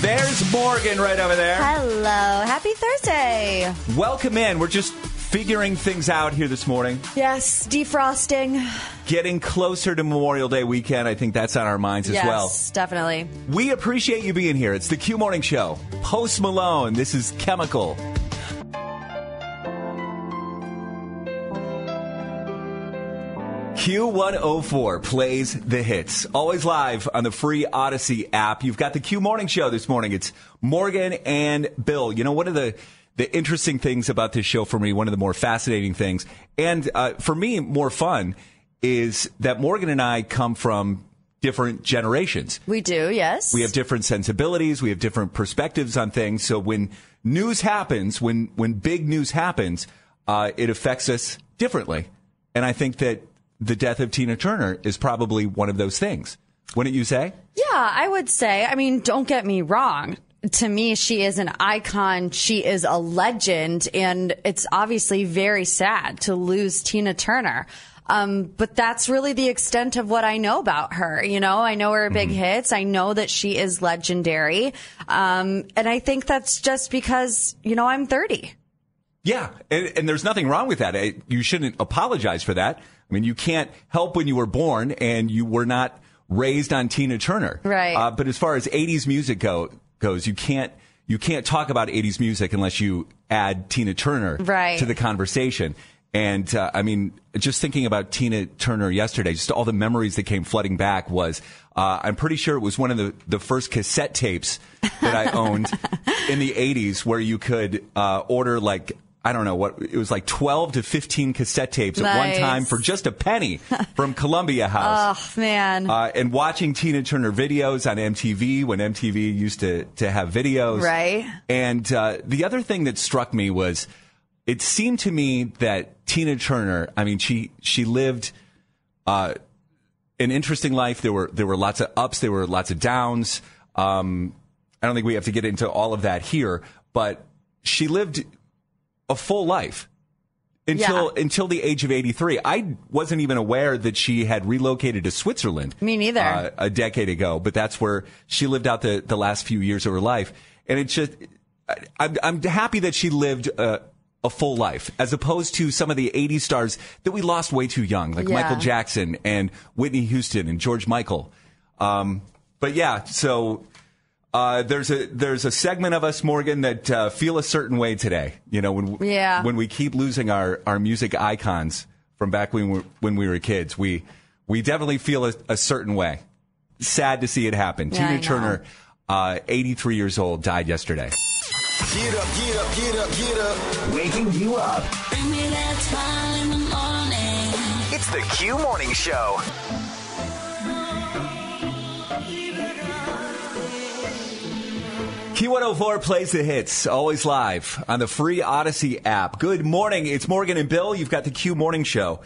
There's Morgan right over there. Hello. Happy Thursday. Welcome in. We're just figuring things out here this morning. Yes, defrosting. Getting closer to Memorial Day weekend. I think that's on our minds as yes, well. Yes, definitely. We appreciate you being here. It's the Q Morning Show. Post Malone. This is Chemical. Q104 plays the hits. Always live on the free Audacy app. You've got the Q Morning Show this morning. It's Morgan and Bill. You know, one of the the interesting things about this show for me, one of the more fascinating things, and uh, for me, more fun, is that Morgan and I come from different generations. We do, yes. We have different sensibilities. We have different perspectives on things. So when news happens, when when big news happens, uh, it affects us differently. And I think that the death of Tina Turner is probably one of those things. Wouldn't you say? Yeah, I would say. I mean, don't get me wrong. To me, she is an icon. She is a legend. And it's obviously very sad to lose Tina Turner. Um, but that's really the extent of what I know about her. You know, I know her big mm-hmm. hits. I know that she is legendary. Um, and I think that's just because, you know, I'm 30. Yeah. And, and there's nothing wrong with that. You shouldn't apologize for that. I mean, you can't help when you were born and you were not raised on Tina Turner. Right. Uh, but as far as 80s music go, goes, you can't you can't talk about 80s music unless you add Tina Turner right. to the conversation. And uh, I mean, just thinking about Tina Turner yesterday, just all the memories that came flooding back was, uh, I'm pretty sure it was one of the, the first cassette tapes that I owned in the 80s where you could uh, order like I don't know what it was like 12 to 15 cassette tapes nice. at one time for just a penny from Columbia House. oh man! Uh, and watching Tina Turner videos on MTV when MTV used to to have videos. Right. And uh, the other thing that struck me was it seemed to me that Tina Turner. I mean, she she lived. Uh, an interesting life. There were there were lots of ups. There were lots of downs. Um, I don't think we have to get into all of that here, but she lived a full life until yeah. until the age of 83. I wasn't even aware that she had relocated to Switzerland. Me neither. Uh, a decade ago, but that's where she lived out the, the last few years of her life. And it's just, I'm, I'm happy that she lived a, a full life as opposed to some of the 80s stars that we lost way too young, like yeah. Michael Jackson and Whitney Houston and George Michael. Um, but yeah, so uh, there's a there's a segment of us, Morgan, that uh, feel a certain way today. You know, when yeah. when we keep losing our, our music icons from back when we, were, when we were kids, we we definitely feel a, a certain way. Sad to see it happen. Yeah, Tina Turner, uh, 83 years old, died yesterday. Get up, get up, get up, get up. Waking you up. Bring me that smile in the morning. It's the Q Morning Show. Q104 plays the hits, always live on the free Audacy app. Good morning. It's Morgan and Bill. You've got the Q Morning Show.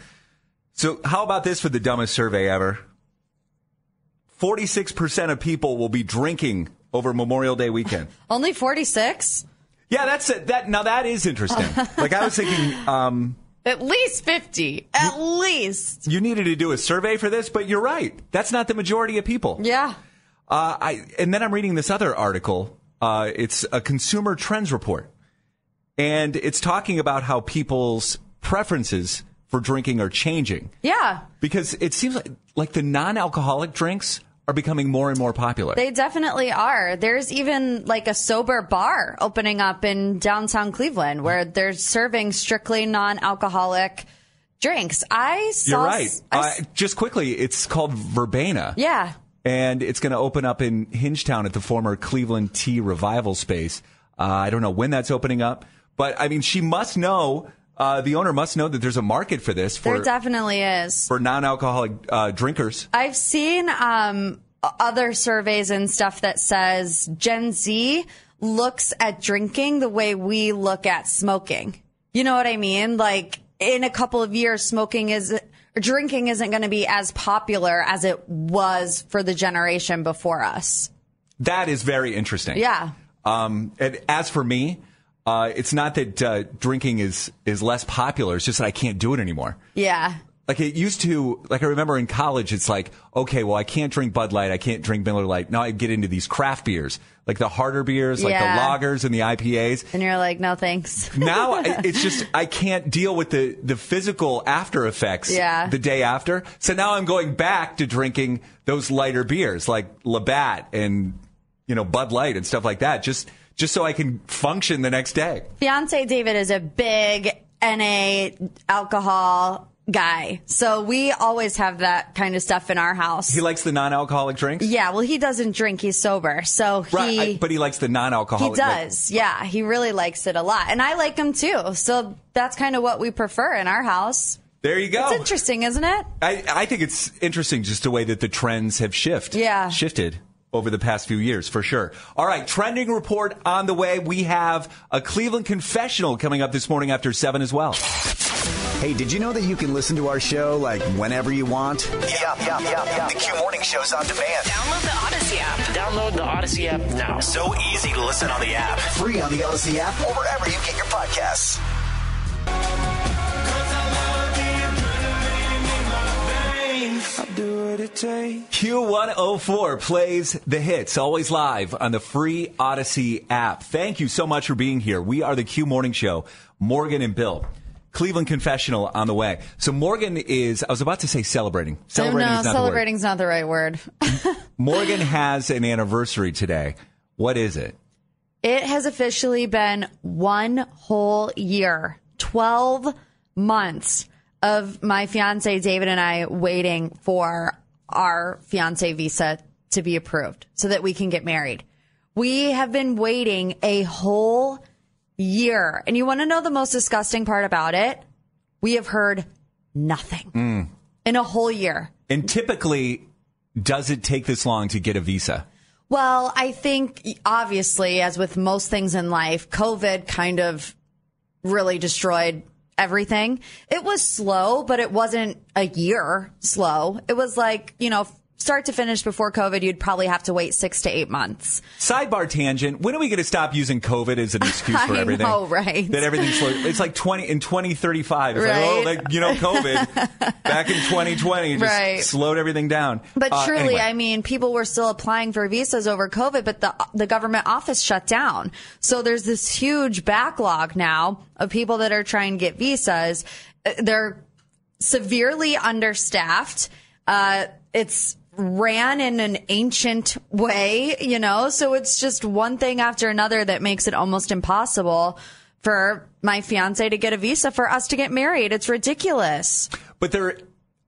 So, how about this for the dumbest survey ever? 46% of people will be drinking over Memorial Day weekend. Only 46? Yeah, that's it. That now that is interesting. like I was thinking, um, at least 50. At least. You needed to do a survey for this, but you're right. That's not the majority of people. Yeah. Uh, I and then I'm reading this other article. Uh, it's a consumer trends report, and it's talking about how people's preferences for drinking are changing. Yeah. Because it seems like like the non-alcoholic drinks are becoming more and more popular. They definitely are. There's even like a sober bar opening up in downtown Cleveland where they're serving strictly non-alcoholic drinks. I saw. You're right. I, uh, just quickly, it's called Verbena. Yeah. And it's going to open up in Hingetown at the former Cleveland Tea Revival space. Uh, I don't know when that's opening up, but I mean, she must know uh, the owner must know that there's a market for this. For, there definitely is for non-alcoholic uh, drinkers. I've seen um, other surveys and stuff that says Gen Z looks at drinking the way we look at smoking. You know what I mean? Like in a couple of years, smoking is drinking isn't going to be as popular as it was for the generation before us. That is very interesting. Yeah. Um, and as for me, uh, it's not that uh, drinking is is less popular. It's just that I can't do it anymore. Yeah. Like it used to. Like I remember in college, it's like, okay, well, I can't drink Bud Light. I can't drink Miller Lite. Now I get into these craft beers, like the harder beers, like Yeah. the lagers and the IPAs. And you're like, no thanks. now I- it's just I can't deal with the the physical after effects Yeah. the day after. So now I'm going back to drinking those lighter beers like Labatt and you know Bud Light and stuff like that. Just just so I can function the next day. Fiance David is a big NA alcohol guy. So we always have that kind of stuff in our house. He likes the non-alcoholic drinks. yeah, well, he doesn't drink. He's sober. So he. Right, I- but he likes the non-alcoholic. He does, yeah. He really likes it a lot, and I like him too. So that's kind of what we prefer in our house. there you go. It's interesting, isn't it? I, I think it's interesting just the way that the trends have shifted. Yeah. Shifted over the past few years, for sure. All right, trending report on the way. We have a Cleveland confessional coming up this morning after 7 as well. Hey, did you know that you can listen to our show like whenever you want? Yeah, yeah, yeah, yeah. The Q Morning Show's on demand. Download the Audacy app. Download the Audacy app now. So easy to listen on the app. Free on the Audacy app. Or wherever you get your podcasts. Q104 plays the hits, always live on the free Audacy app. Thank you so much for being here. We are the Q Morning Show, Morgan and Bill. Cleveland confessional on the way. So Morgan is, I was about to say celebrating. Celebrating no, is not celebrating's not the right word. Morgan has an anniversary today. What is it? It has officially been one whole year, 12 months of my fiance David and I waiting for our fiance visa to be approved so that we can get married. We have been waiting a whole year. And you want to know the most disgusting part about it? We have heard nothing hmm. in a whole year. And typically, does it take this long to get a visa? Well, I think obviously, as with most things in life, COVID kind of really destroyed everything. It was slow, but it wasn't a year slow. It was like, you know, start to finish before COVID, you'd probably have to wait six to eight months. Sidebar tangent. When are we going to stop using COVID as an excuse for everything? Oh, right? That everything's slow. It's like 20 in 2035. It's like, oh, Right. like, you know, COVID back in 2020 just Right. slowed everything down. But Uh, truly, anyway. I mean, people were still applying for visas over COVID, but the the government office shut down. So there's this huge backlog now of people that are trying to get visas. Uh, They're severely understaffed. Uh, it's ran in an ancient way, you know, so it's just one thing after another that makes it almost impossible for my fiance to get a visa for us to get married. It's ridiculous. But there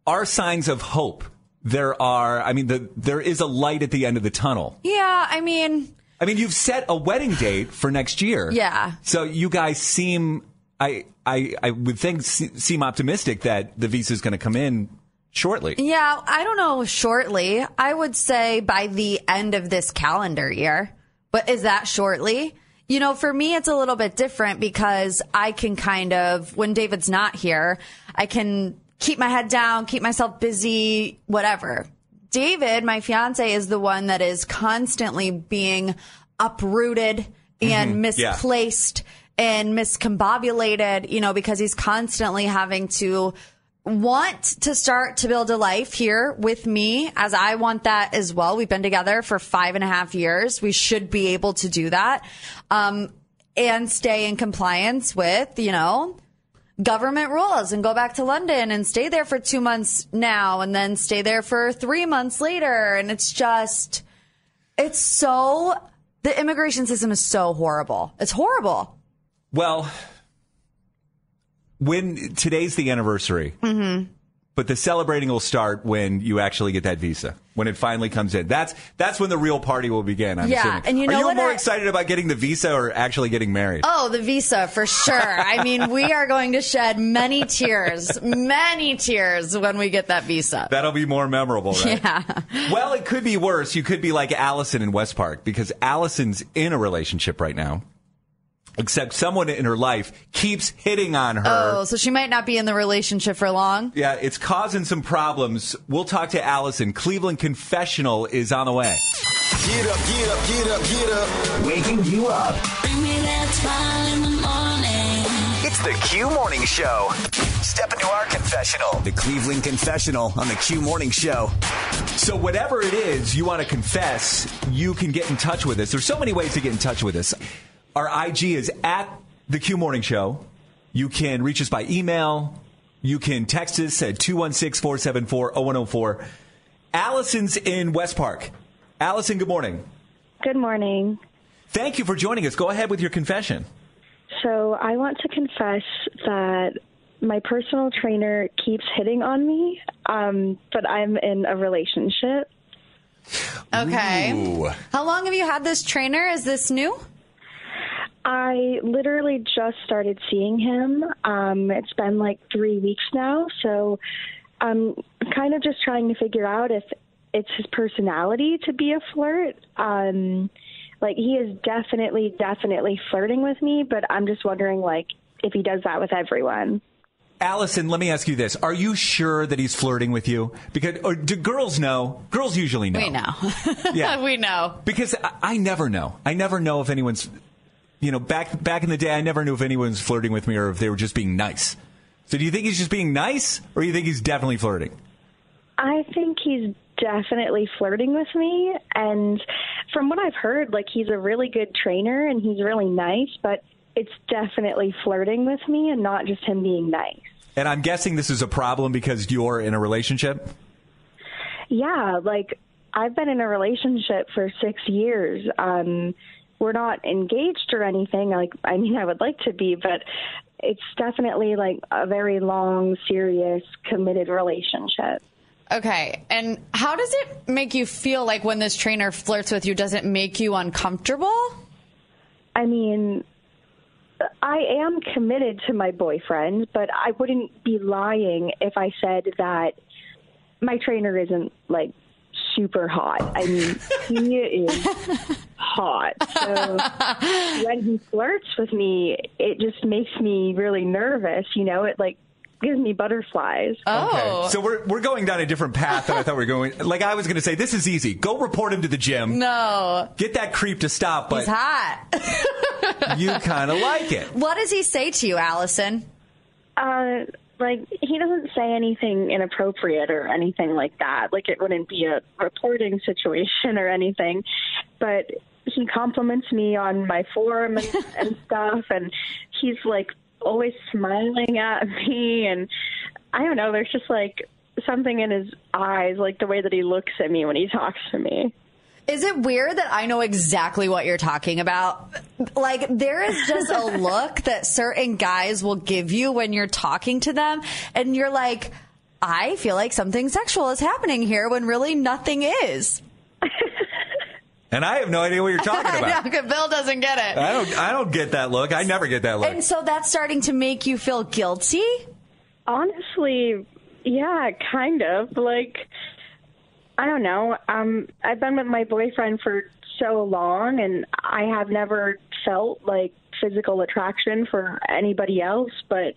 are signs of hope. There are, I mean, the, there is a light at the end of the tunnel. Yeah, I mean, I mean, you've set a wedding date for next year. Yeah. So you guys seem, I, I, I would think, seem optimistic that the visa is going to come in shortly. Yeah, I don't know shortly. I would say by the end of this calendar year. But is that shortly? You know, for me, it's a little bit different because I can kind of, when David's not here, I can keep my head down, keep myself busy, whatever. David, my fiance, is the one that is constantly being uprooted and Mm-hmm. Yeah. misplaced and miscombobulated, you know, because he's constantly having to want to start to build a life here with me as I want that as well. We've been together for five and a half years. We should be able to do that. Um, and stay in compliance with, you know, government rules and go back to London and stay there for two months now and then stay there for three months later. And it's just, it's so, the immigration system is so horrible. It's horrible. Well, when today's the anniversary, Mm-hmm. but the celebrating will start when you actually get that visa. When it finally comes in, that's that's when the real party will begin. I'm Yeah, assuming. and you know are you what more I- excited about getting the visa or actually getting married? Oh, the visa for sure. I mean, we are going to shed many tears, many tears when we get that visa. That'll be more memorable, right? Yeah. Well, it could be worse. You could be like Allison in West Park because Allison's in a relationship right now. Except someone in her life keeps hitting on her. Oh, so she might not be in the relationship for long. Yeah, it's causing some problems. We'll talk to Allison. Cleveland Confessional is on the way. Get up, get up, get up, get up. Waking you up. Bring me that smile in the morning. It's the Q Morning Show. Step into our confessional. The Cleveland Confessional on the Q Morning Show. So, whatever it is you want to confess, you can get in touch with us. There's so many ways to get in touch with us. Our IG is at the Q Morning Show. You can reach us by email. You can text us at 216 474 0104. Allison's in West Park. Allison, good morning. Good morning. Thank you for joining us. Go ahead with your confession. So I want to confess that my personal trainer keeps hitting on me, um, but I'm in a relationship. Okay. Ooh. How long have you had this trainer? Is this new? I literally just started seeing him. Um, it's been like three weeks now, so I'm kind of just trying to figure out if it's his personality to be a flirt. Um, like he is definitely, definitely flirting with me, but I'm just wondering like if he does that with everyone. Allison, let me ask you this. Are you sure that he's flirting with you? Because or do girls know? Girls usually know. We know. Yeah. we know. Because I, I never know. I never know if anyone's, you know, back back in the day, I never knew if anyone was flirting with me or if they were just being nice. So do you think he's just being nice, or do you think he's definitely flirting? I think he's definitely flirting with me and from what I've heard like he's a really good trainer and he's really nice but it's definitely flirting with me and not just him being nice. And I'm guessing this is a problem because you're in a relationship. Yeah, like I've been in a relationship for 6 years. Um we're not engaged or anything like I mean I would like to be but it's definitely like a very long serious committed relationship. Okay. And how does it make you feel like when this trainer flirts with you? Does it make you uncomfortable? I mean, I am committed to my boyfriend, but I wouldn't be lying if I said that my trainer isn't like super hot. I mean, he is hot. So when he flirts with me, it just makes me really nervous. You know, it like gives me butterflies. Oh. Okay. So we're we're going down a different path than I thought we were going. Like I was going to say, this is easy. Go report him to the gym. No. Get that creep to stop. But He's hot. you kind of like it. what does he say to you, Allison? Uh, like he doesn't say anything inappropriate or anything like that. Like it wouldn't be a reporting situation or anything, but he compliments me on my form and, and stuff, and he's like always smiling at me, and I don't know. There's just like something in his eyes, like the way that he looks at me when he talks to me. Is it weird that I know exactly what you're talking about? Like, there is just a look that certain guys will give you when you're talking to them, and you're like, I feel like something sexual is happening here when really nothing is. And I have no idea what you're talking I about. know, 'cause Bill doesn't get it. I don't. I don't get that look. I never get that look. And so that's starting to make you feel guilty? Honestly, yeah, kind of. Like, I don't know. Um, I've been with my boyfriend for so long, and I have never felt like physical attraction for anybody else. But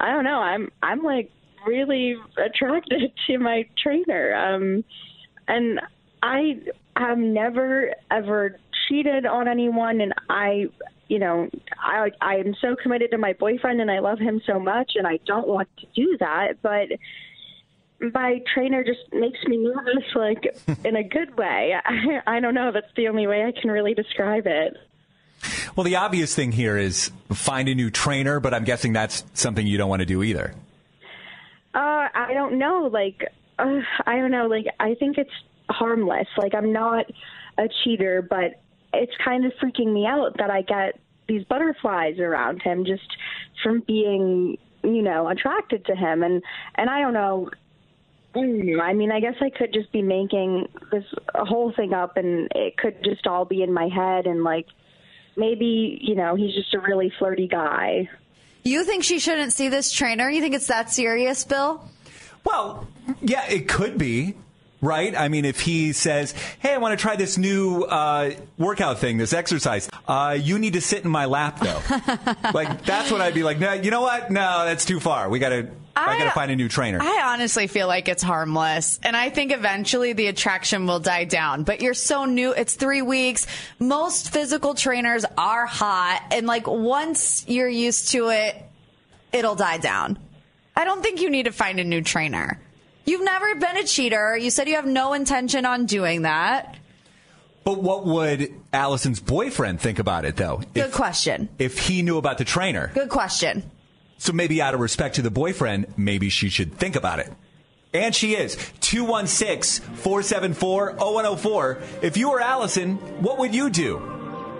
I don't know. I'm I'm like really attracted to my trainer. Um, and I have never ever cheated on anyone, and I, you know, I I am so committed to my boyfriend, and I love him so much, and I don't want to do that, but my trainer just makes me nervous, like in a good way. I, I don't know. That's the only way I can really describe it. Well, the obvious thing here is find a new trainer, but I'm guessing that's something you don't want to do either. Uh, I don't know. Like, uh, I don't know. Like, I think it's harmless. Like, I'm not a cheater, but it's kind of freaking me out that I get these butterflies around him just from being, you know, attracted to him. And and I don't know. Mm, I mean, I guess I could just be making this whole thing up, and it could just all be in my head, and like maybe you know he's just a really flirty guy. You think she shouldn't see this trainer? You think it's that serious, Bill? Well, yeah, it could be right? I mean, if he says, "Hey, I want to try this new uh, workout thing, this exercise," uh, you need to sit in my lap, though. like that's what I'd be like. No, you know what? No, that's too far. We got to. I, I got to find a new trainer. I honestly feel like it's harmless. And I think eventually the attraction will die down. But you're so new. It's three weeks. Most physical trainers are hot. And like once you're used to it, it'll die down. I don't think you need to find a new trainer. You've never been a cheater. You said you have no intention on doing that. But what would Allison's boyfriend think about it, though? Good if, question. If he knew about the trainer. Good question. So maybe out of respect to the boyfriend, maybe she should think about it. And she is. 216 474 0104. If you were Allison, what would you do?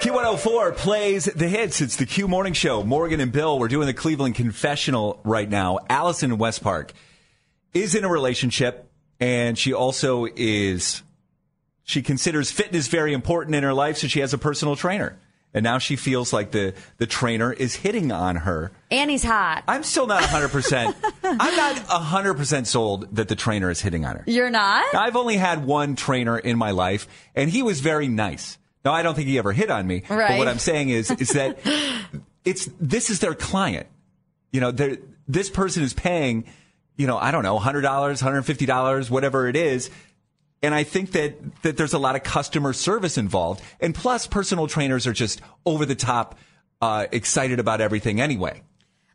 Q104 plays the hits. It's the Q Morning Show. Morgan and Bill, we're doing the Cleveland Confessional right now. Allison in West Park is in a relationship, and she also is, she considers fitness very important in her life, so she has a personal trainer. And now she feels like the, the trainer is hitting on her. And he's hot. I'm still not 100%. I'm not 100% sold that the trainer is hitting on her. You're not? I've only had one trainer in my life, and he was very nice. Now, I don't think he ever hit on me. Right. But what I'm saying is, is that it's, this is their client. You know, this person is paying, you know, I don't know, $100, $150, whatever it is. And I think that, that there's a lot of customer service involved. And plus, personal trainers are just over the top, uh, excited about everything anyway.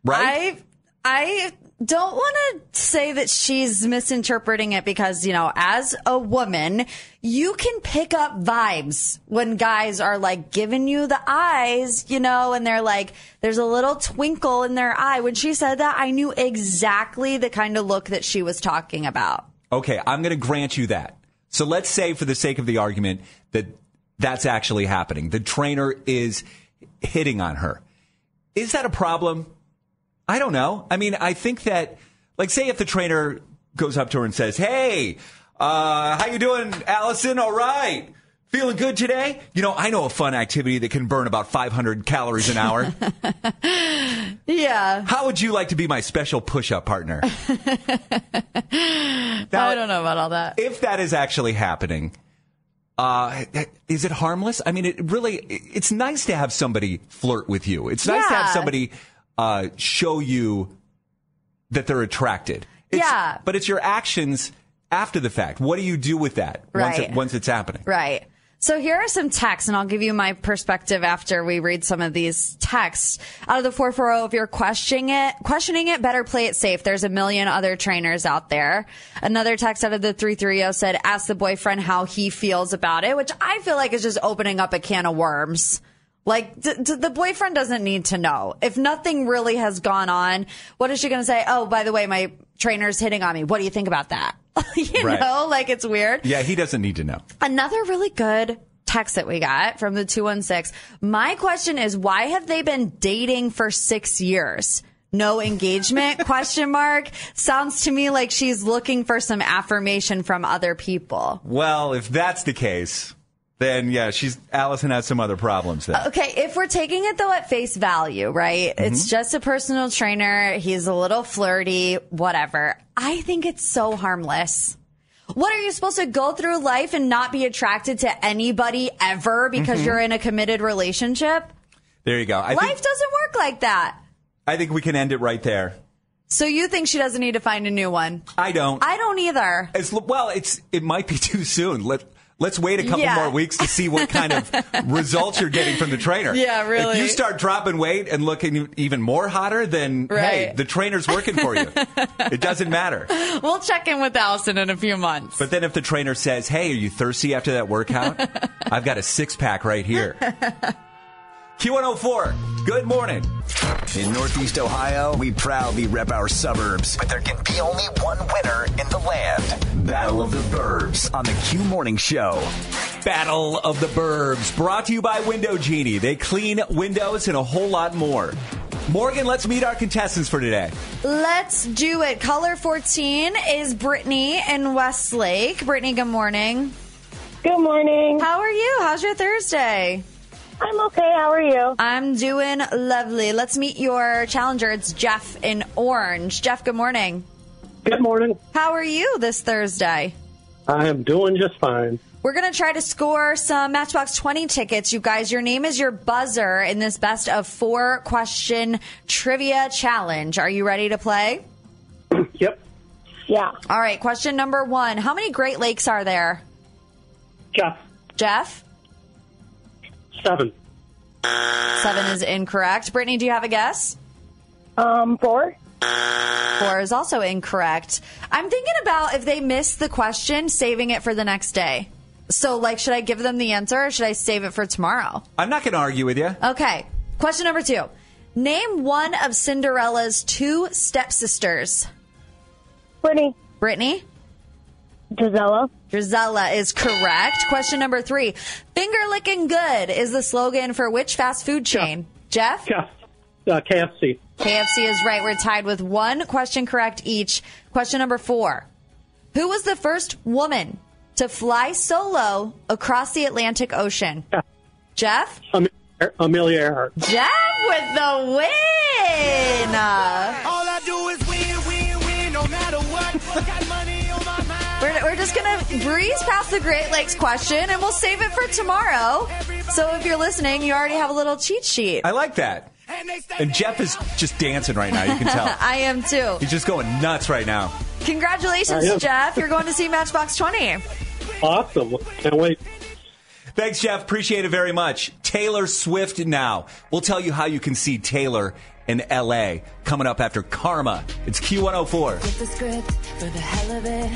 Right? I I don't want to say that she's misinterpreting it because, you know, as a woman, you can pick up vibes when guys are like giving you the eyes, you know, and they're like, there's a little twinkle in their eye. When she said that, I knew exactly the kind of look that she was talking about. Okay, I'm going to grant you that. So let's say, for the sake of the argument, that that's actually happening. The trainer is hitting on her. Is that a problem? I don't know. I mean, I think that, like, say if the trainer goes up to her and says, "Hey, uh, how you doing, Allison? All right, Feeling good today? You know, I know a fun activity that can burn about 500 calories an hour. yeah. How would you like to be my special push up partner? now, I don't know about all that. If that is actually happening, uh, is it harmless? I mean, it really, it's nice to have somebody flirt with you. It's nice to have somebody uh, show you that they're attracted. It's, Yeah. But it's your actions after the fact. What do you do with that once, Right. it, once it's happening? Right. So here are some texts, and I'll give you my perspective after we read some of these texts. Out of the 440, if you're questioning it, questioning it, better play it safe. There's a million other trainers out there. Another text out of the 330 said, ask the boyfriend how he feels about it, which I feel like is just opening up a can of worms. Like, d- d- the boyfriend doesn't need to know. If nothing really has gone on, what is she going to say? Oh, by the way, my trainer's hitting on me. What do you think about that? you Right. know, like it's weird. Yeah, he doesn't need to know. Another really good text that we got from the 216. My question is why have they been dating for 6 years? No engagement question mark sounds to me like she's looking for some affirmation from other people. Well, if that's the case, then yeah, she's Allison has some other problems there. Okay, if we're taking it though at face value, right? It's mm-hmm. just a personal trainer. He's a little flirty, whatever. I think it's so harmless. What are you supposed to go through life and not be attracted to anybody ever because Mhm. you're in a committed relationship? There you go. I life think doesn't work like that. I think we can end it right there. So you think she doesn't need to find a new one? I don't. I don't either. As well, it's it might be too soon. Let let's wait a couple Yeah. more weeks to see what kind of results you're getting from the trainer. Yeah, really. If you start dropping weight and looking even more hotter, then hey, the trainer's working for you. it doesn't matter. We'll check in with Allison in a few months. But then if the trainer says, "Hey, are you thirsty after that workout?" I've got a six pack right here. Q104. Good morning. In Northeast Ohio, we proudly rep our suburbs, but there can be only one winner in the land. Battle of the Burbs on the Q Morning Show. Battle of the Burbs, brought to you by Window Genie. They clean windows and a whole lot more. Morgan, let's meet our contestants for today. Let's do it. Color 14 is Brittany in Westlake. Brittany, good morning. Good morning. How are you? How's your Thursday? I'm okay. How are you? I'm doing lovely. Let's meet your challenger. It's Jeff in Orange. Jeff, good morning. Good morning. How are you this Thursday? I am doing just fine. We're going to try to score some Matchbox 20 tickets. You guys, your name is your buzzer in this best of four question trivia challenge. Are you ready to play? yep. Yeah. All right. Question number one How many Great Lakes are there? Jeff. Jeff? Seven. Seven is incorrect. Brittany, do you have a guess? Um, four. Four is also incorrect. I'm thinking about if they miss the question, saving it for the next day. So, like, should I give them the answer or should I save it for tomorrow? I'm not going to argue with you. Okay. Question number two. Name one of Cinderella's two stepsisters. Brittany. Brittany? Gisella. Drizella is correct. Question number three. Finger licking good is the slogan for which fast food chain? Jeff? Jeff. Uh, KFC. KFC is right. We're tied with one question correct each. Question number four. Who was the first woman to fly solo across the Atlantic Ocean? Jeff? Am- Amelia Earhart. Jeff with the win! All I do is We're, we're just going to breeze past the Great Lakes question and we'll save it for tomorrow. So if you're listening, you already have a little cheat sheet. I like that. And Jeff is just dancing right now. You can tell. I am too. He's just going nuts right now. Congratulations, Jeff. You're going to see Matchbox 20. Awesome. Can't wait. Thanks, Jeff. Appreciate it very much. Taylor Swift now. We'll tell you how you can see Taylor in LA coming up after Karma. It's Q104. the script for the hell of it.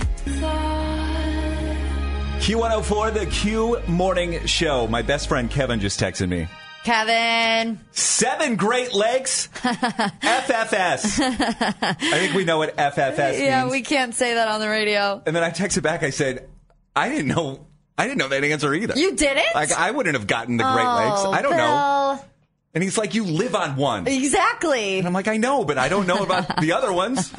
Q104, the Q Morning Show. My best friend Kevin just texted me. Kevin. Seven Great Lakes FFS. I think we know what FFS is. Yeah, means. we can't say that on the radio. and then I texted back. I said, I didn't know. I didn't know that answer either. You didn't? Like I wouldn't have gotten the Great Lakes. Oh, I don't know. And he's like, you live on one. Exactly. And I'm like, I know, but I don't know about the other ones.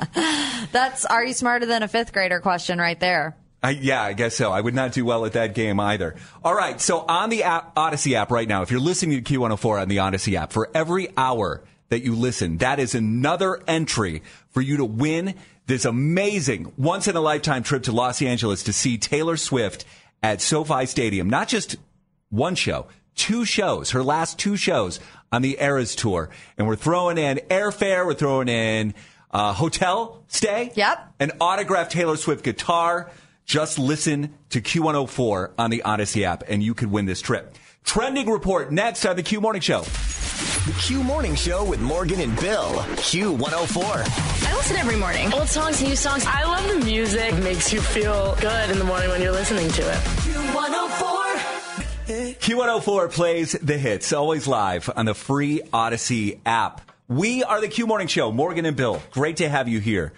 That's are you smarter than a fifth grader question right there. I, yeah, I guess so. I would not do well at that game either. All right. So on the app, Audacy app right now, if you're listening to Q104 on the Audacy app, for every hour that you listen, that is another entry for you to win this amazing once in a lifetime trip to Los Angeles to see Taylor Swift at SoFi Stadium. Not just one show, two shows, her last two shows on the Eras tour. And we're throwing in airfare, we're throwing in uh, hotel stay. Yep. An autographed Taylor Swift guitar. Just listen to Q104 on the Audacy app and you could win this trip. Trending report next on the Q Morning Show. The Q Morning Show with Morgan and Bill. Q104. I listen every morning. Old songs, new songs. I love the music. It makes you feel good in the morning when you're listening to it. Q104. Q104 plays the hits, always live on the free Audacy app. We are the Q Morning Show, Morgan and Bill. Great to have you here.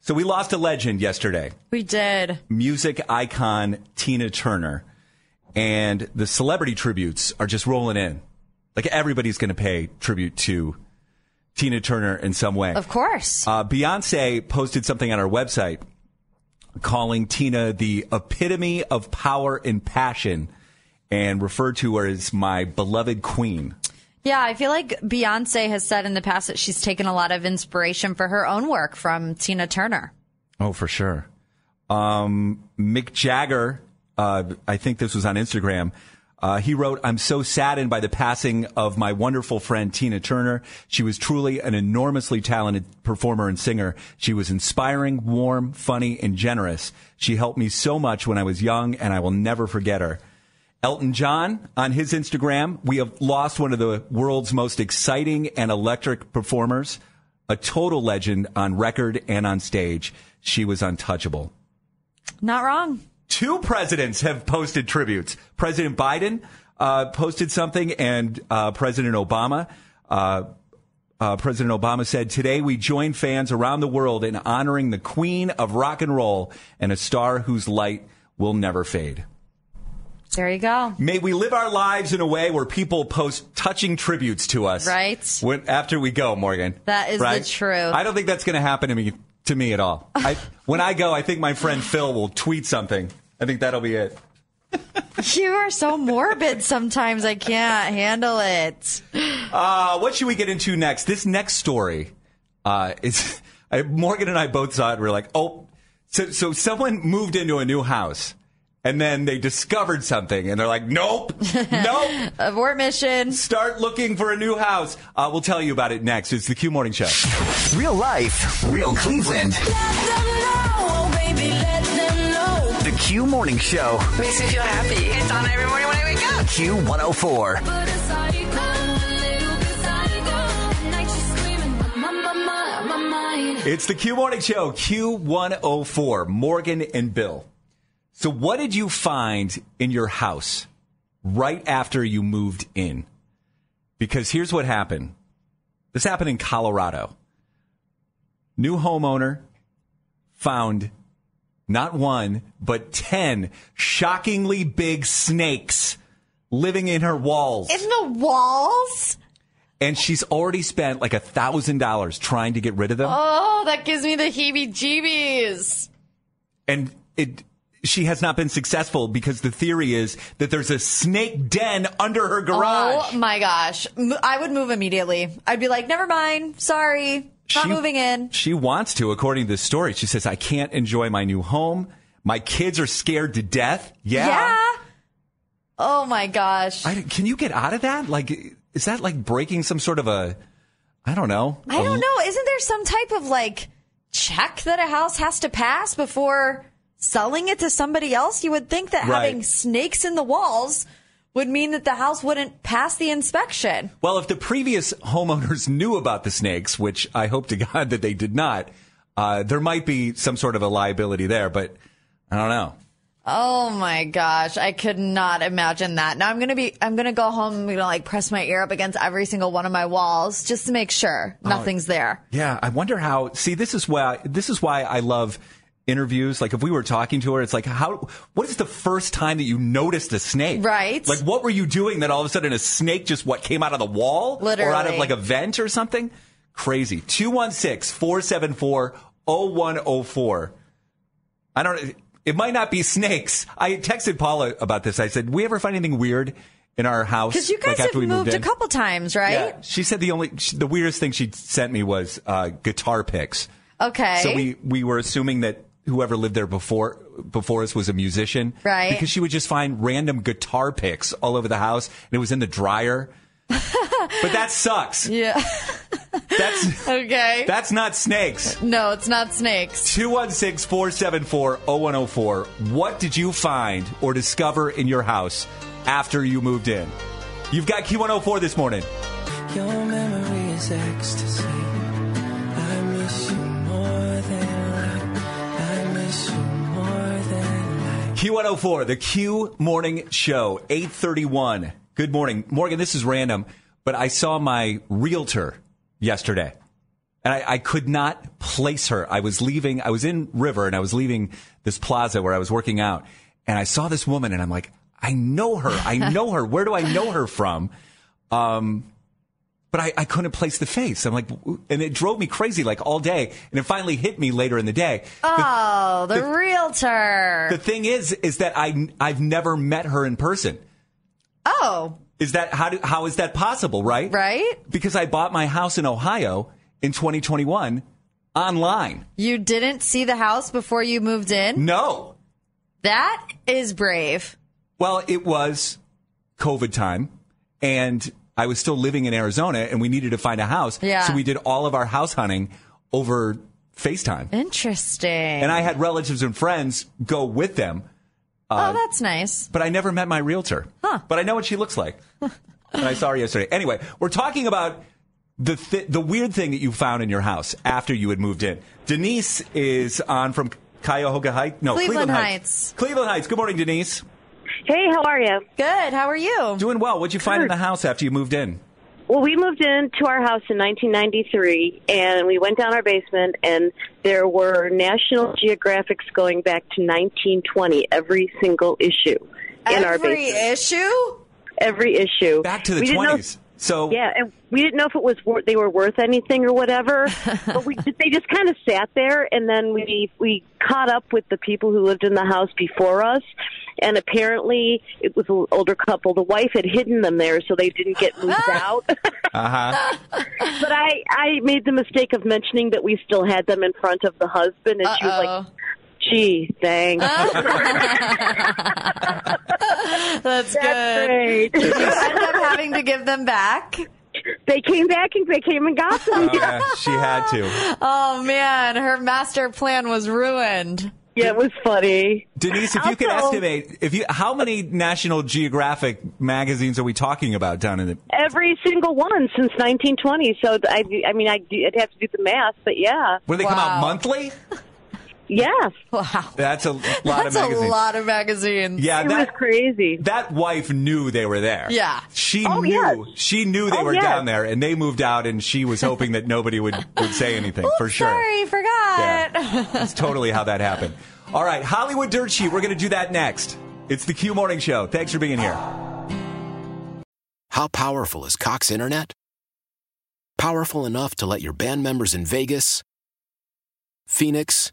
So we lost a legend yesterday. We did. Music icon Tina Turner. And the celebrity tributes are just rolling in. Like everybody's going to pay tribute to Tina Turner in some way. Of course. Uh, Beyonce posted something on our website calling Tina the epitome of power and passion and referred to her as my beloved queen. Yeah, I feel like Beyonce has said in the past that she's taken a lot of inspiration for her own work from Tina Turner. Oh, for sure. Um, Mick Jagger, uh, I think this was on Instagram. Uh, he wrote, I'm so saddened by the passing of my wonderful friend Tina Turner. She was truly an enormously talented performer and singer. She was inspiring, warm, funny, and generous. She helped me so much when I was young, and I will never forget her. Elton John on his Instagram, we have lost one of the world's most exciting and electric performers, a total legend on record and on stage. She was untouchable. Not wrong. Two presidents have posted tributes. President Biden uh, posted something, and uh, President Obama. Uh, uh, President Obama said, Today we join fans around the world in honoring the queen of rock and roll and a star whose light will never fade. There you go. May we live our lives in a way where people post touching tributes to us. Right. When, after we go, Morgan. That is the truth. I don't think that's going to happen to me to me at all. I, when I go, I think my friend Phil will tweet something. I think that'll be it. You are so morbid sometimes. I can't handle it. Uh, what should we get into next? This next story uh, is I, Morgan and I both saw it. We're like, oh, so so someone moved into a new house. And then they discovered something, and they're like, "Nope, nope." Abort mission. Start looking for a new house. Uh, we'll tell you about it next. It's the Q Morning Show. Real life, real Cleveland. The Q Morning Show. Makes me feel happy. It's on every morning when I wake up. Q104. It's the Q Morning Show, Q104, Morgan and Bill. So, what did you find in your house right after you moved in? Because here's what happened this happened in Colorado. New homeowner found not one, but 10 shockingly big snakes living in her walls. In the walls? And she's already spent like a thousand dollars trying to get rid of them. Oh, that gives me the heebie jeebies. And it, she has not been successful because the theory is that there's a snake den under her oh garage. Oh my gosh. I would move immediately. I'd be like, never mind. Sorry. Not She- moving in. She wants to, according to this story. She says, I can't enjoy my new home. My kids are scared to death. Yeah. Yeah. Oh my gosh. I, can you get out of that? Like, is that like breaking some sort of a, I don't know. I don't know. Isn't there some type of like check that a house has to pass before selling it to somebody else? You would think that Right. having snakes in the walls would mean that the house wouldn't pass the inspection. Well, if the previous homeowners knew about the snakes, which I hope to God that they did not, uh, there might be some sort of a liability there, but I don't know. Oh my gosh, I could not imagine that. Now I'm gonna be, I'm gonna go home. I'm gonna like press my ear up against every single one of my walls just to make sure nothing's there. Yeah, I wonder how. See, this is why this is why I love interviews. Like, if we were talking to her, it's like, how? What is the first time that you noticed a snake? Right. Like, what were you doing that all of a sudden a snake just what came out of the wall, or out of like a vent or something? Crazy. 216 474 0104. I don't. it might not be snakes. I texted Paula about this. I said, "We ever find anything weird in our house?" Because you guys like, have we moved, a couple times, right? Yeah. She said the only she, the weirdest thing she sent me was uh, guitar picks. Okay. So we we were assuming that whoever lived there before before us was a musician, Right. Because she would just find random guitar picks all over the house, and it was in the dryer. but that sucks. Yeah. That's okay. that's not snakes. no, it's not snakes. 216 474 0104. What did you find or discover in your house after you moved in? You've got Q104 this morning. Your memory is ecstasy. I miss you more than Q104, the Q Morning Show, 831. Good morning. Morgan, this is random, but I saw my realtor yesterday. And I, I could not place her. I was leaving, I was in River and I was leaving this plaza where I was working out. And I saw this woman and I'm like, I know her. I know her. Where do I know her from? Um, but I, I couldn't place the face. I'm like, and it drove me crazy like all day. And it finally hit me later in the day. Oh, the, realtor. The thing is, is that I, I've never met her in person. oh, Is that how do, how is that possible? Right. right? Because I bought my house in Ohio in 2021 online. You didn't see the house before you moved in? No. That is brave. Well, it was COVID time, and I was still living in Arizona, and we needed to find a house. Yeah. So we did all of our house hunting over FaceTime, Interesting. and I had relatives and friends go with them. oh, uh, that's nice. but I never met my realtor. Huh. But I know what she looks like. and I saw her yesterday. Anyway, we're talking about the th- the weird thing that you found in your house after you had moved in. Denise is on from Cuyahoga Heights. No, Cleveland Cleveland, Heights. Cleveland Heights. Good morning, Denise. Hey, how are you? Good. How are you? Doing well. What'd you find in the house after you moved in? Well, we moved into our house in 1993, and we went down our basement, and there were National Geographics going back to 1920, every single issue in our basement. Every issue? Every issue. Back to the We 20s. So Yeah, and we didn't know if it was wor- they were worth anything or whatever, but we they just kind of sat there, and then we we caught up with the people who lived in the house before us, and apparently it was an older couple. The wife had hidden them there so they didn't get moved out. Uh-huh. but I I made the mistake of mentioning that we still had them in front of the husband, and she was like. Gee, thanks. That's, good. great. Did you end up having to give them back? They came back and they came and got them. Oh, yeah, she had to. Oh man, her master plan was ruined. Yeah, it was funny. Denise, if you could Also- estimate, if you how many National Geographic magazines are we talking about down in the Every single one since 1920. So I, I mean, I'd, I'd have to do the math, but yeah. Where they come out monthly? Yes. Wow. That's a lot That's of a magazines. lot of magazines. Yeah, It that was crazy. that wife knew they were there. Yeah. She Oh, knew. yes. She knew they Oh, were yes. down there, and they moved out, and she was hoping that nobody would, would say anything for sure. Sorry, forgot. Yeah. That's totally how that happened. All right, Hollywood Dirt Sheet. We're going to do that next. It's the Q Morning Show. Thanks for being here. How powerful is Cox Internet? Powerful enough to let your band members in Vegas, Phoenix,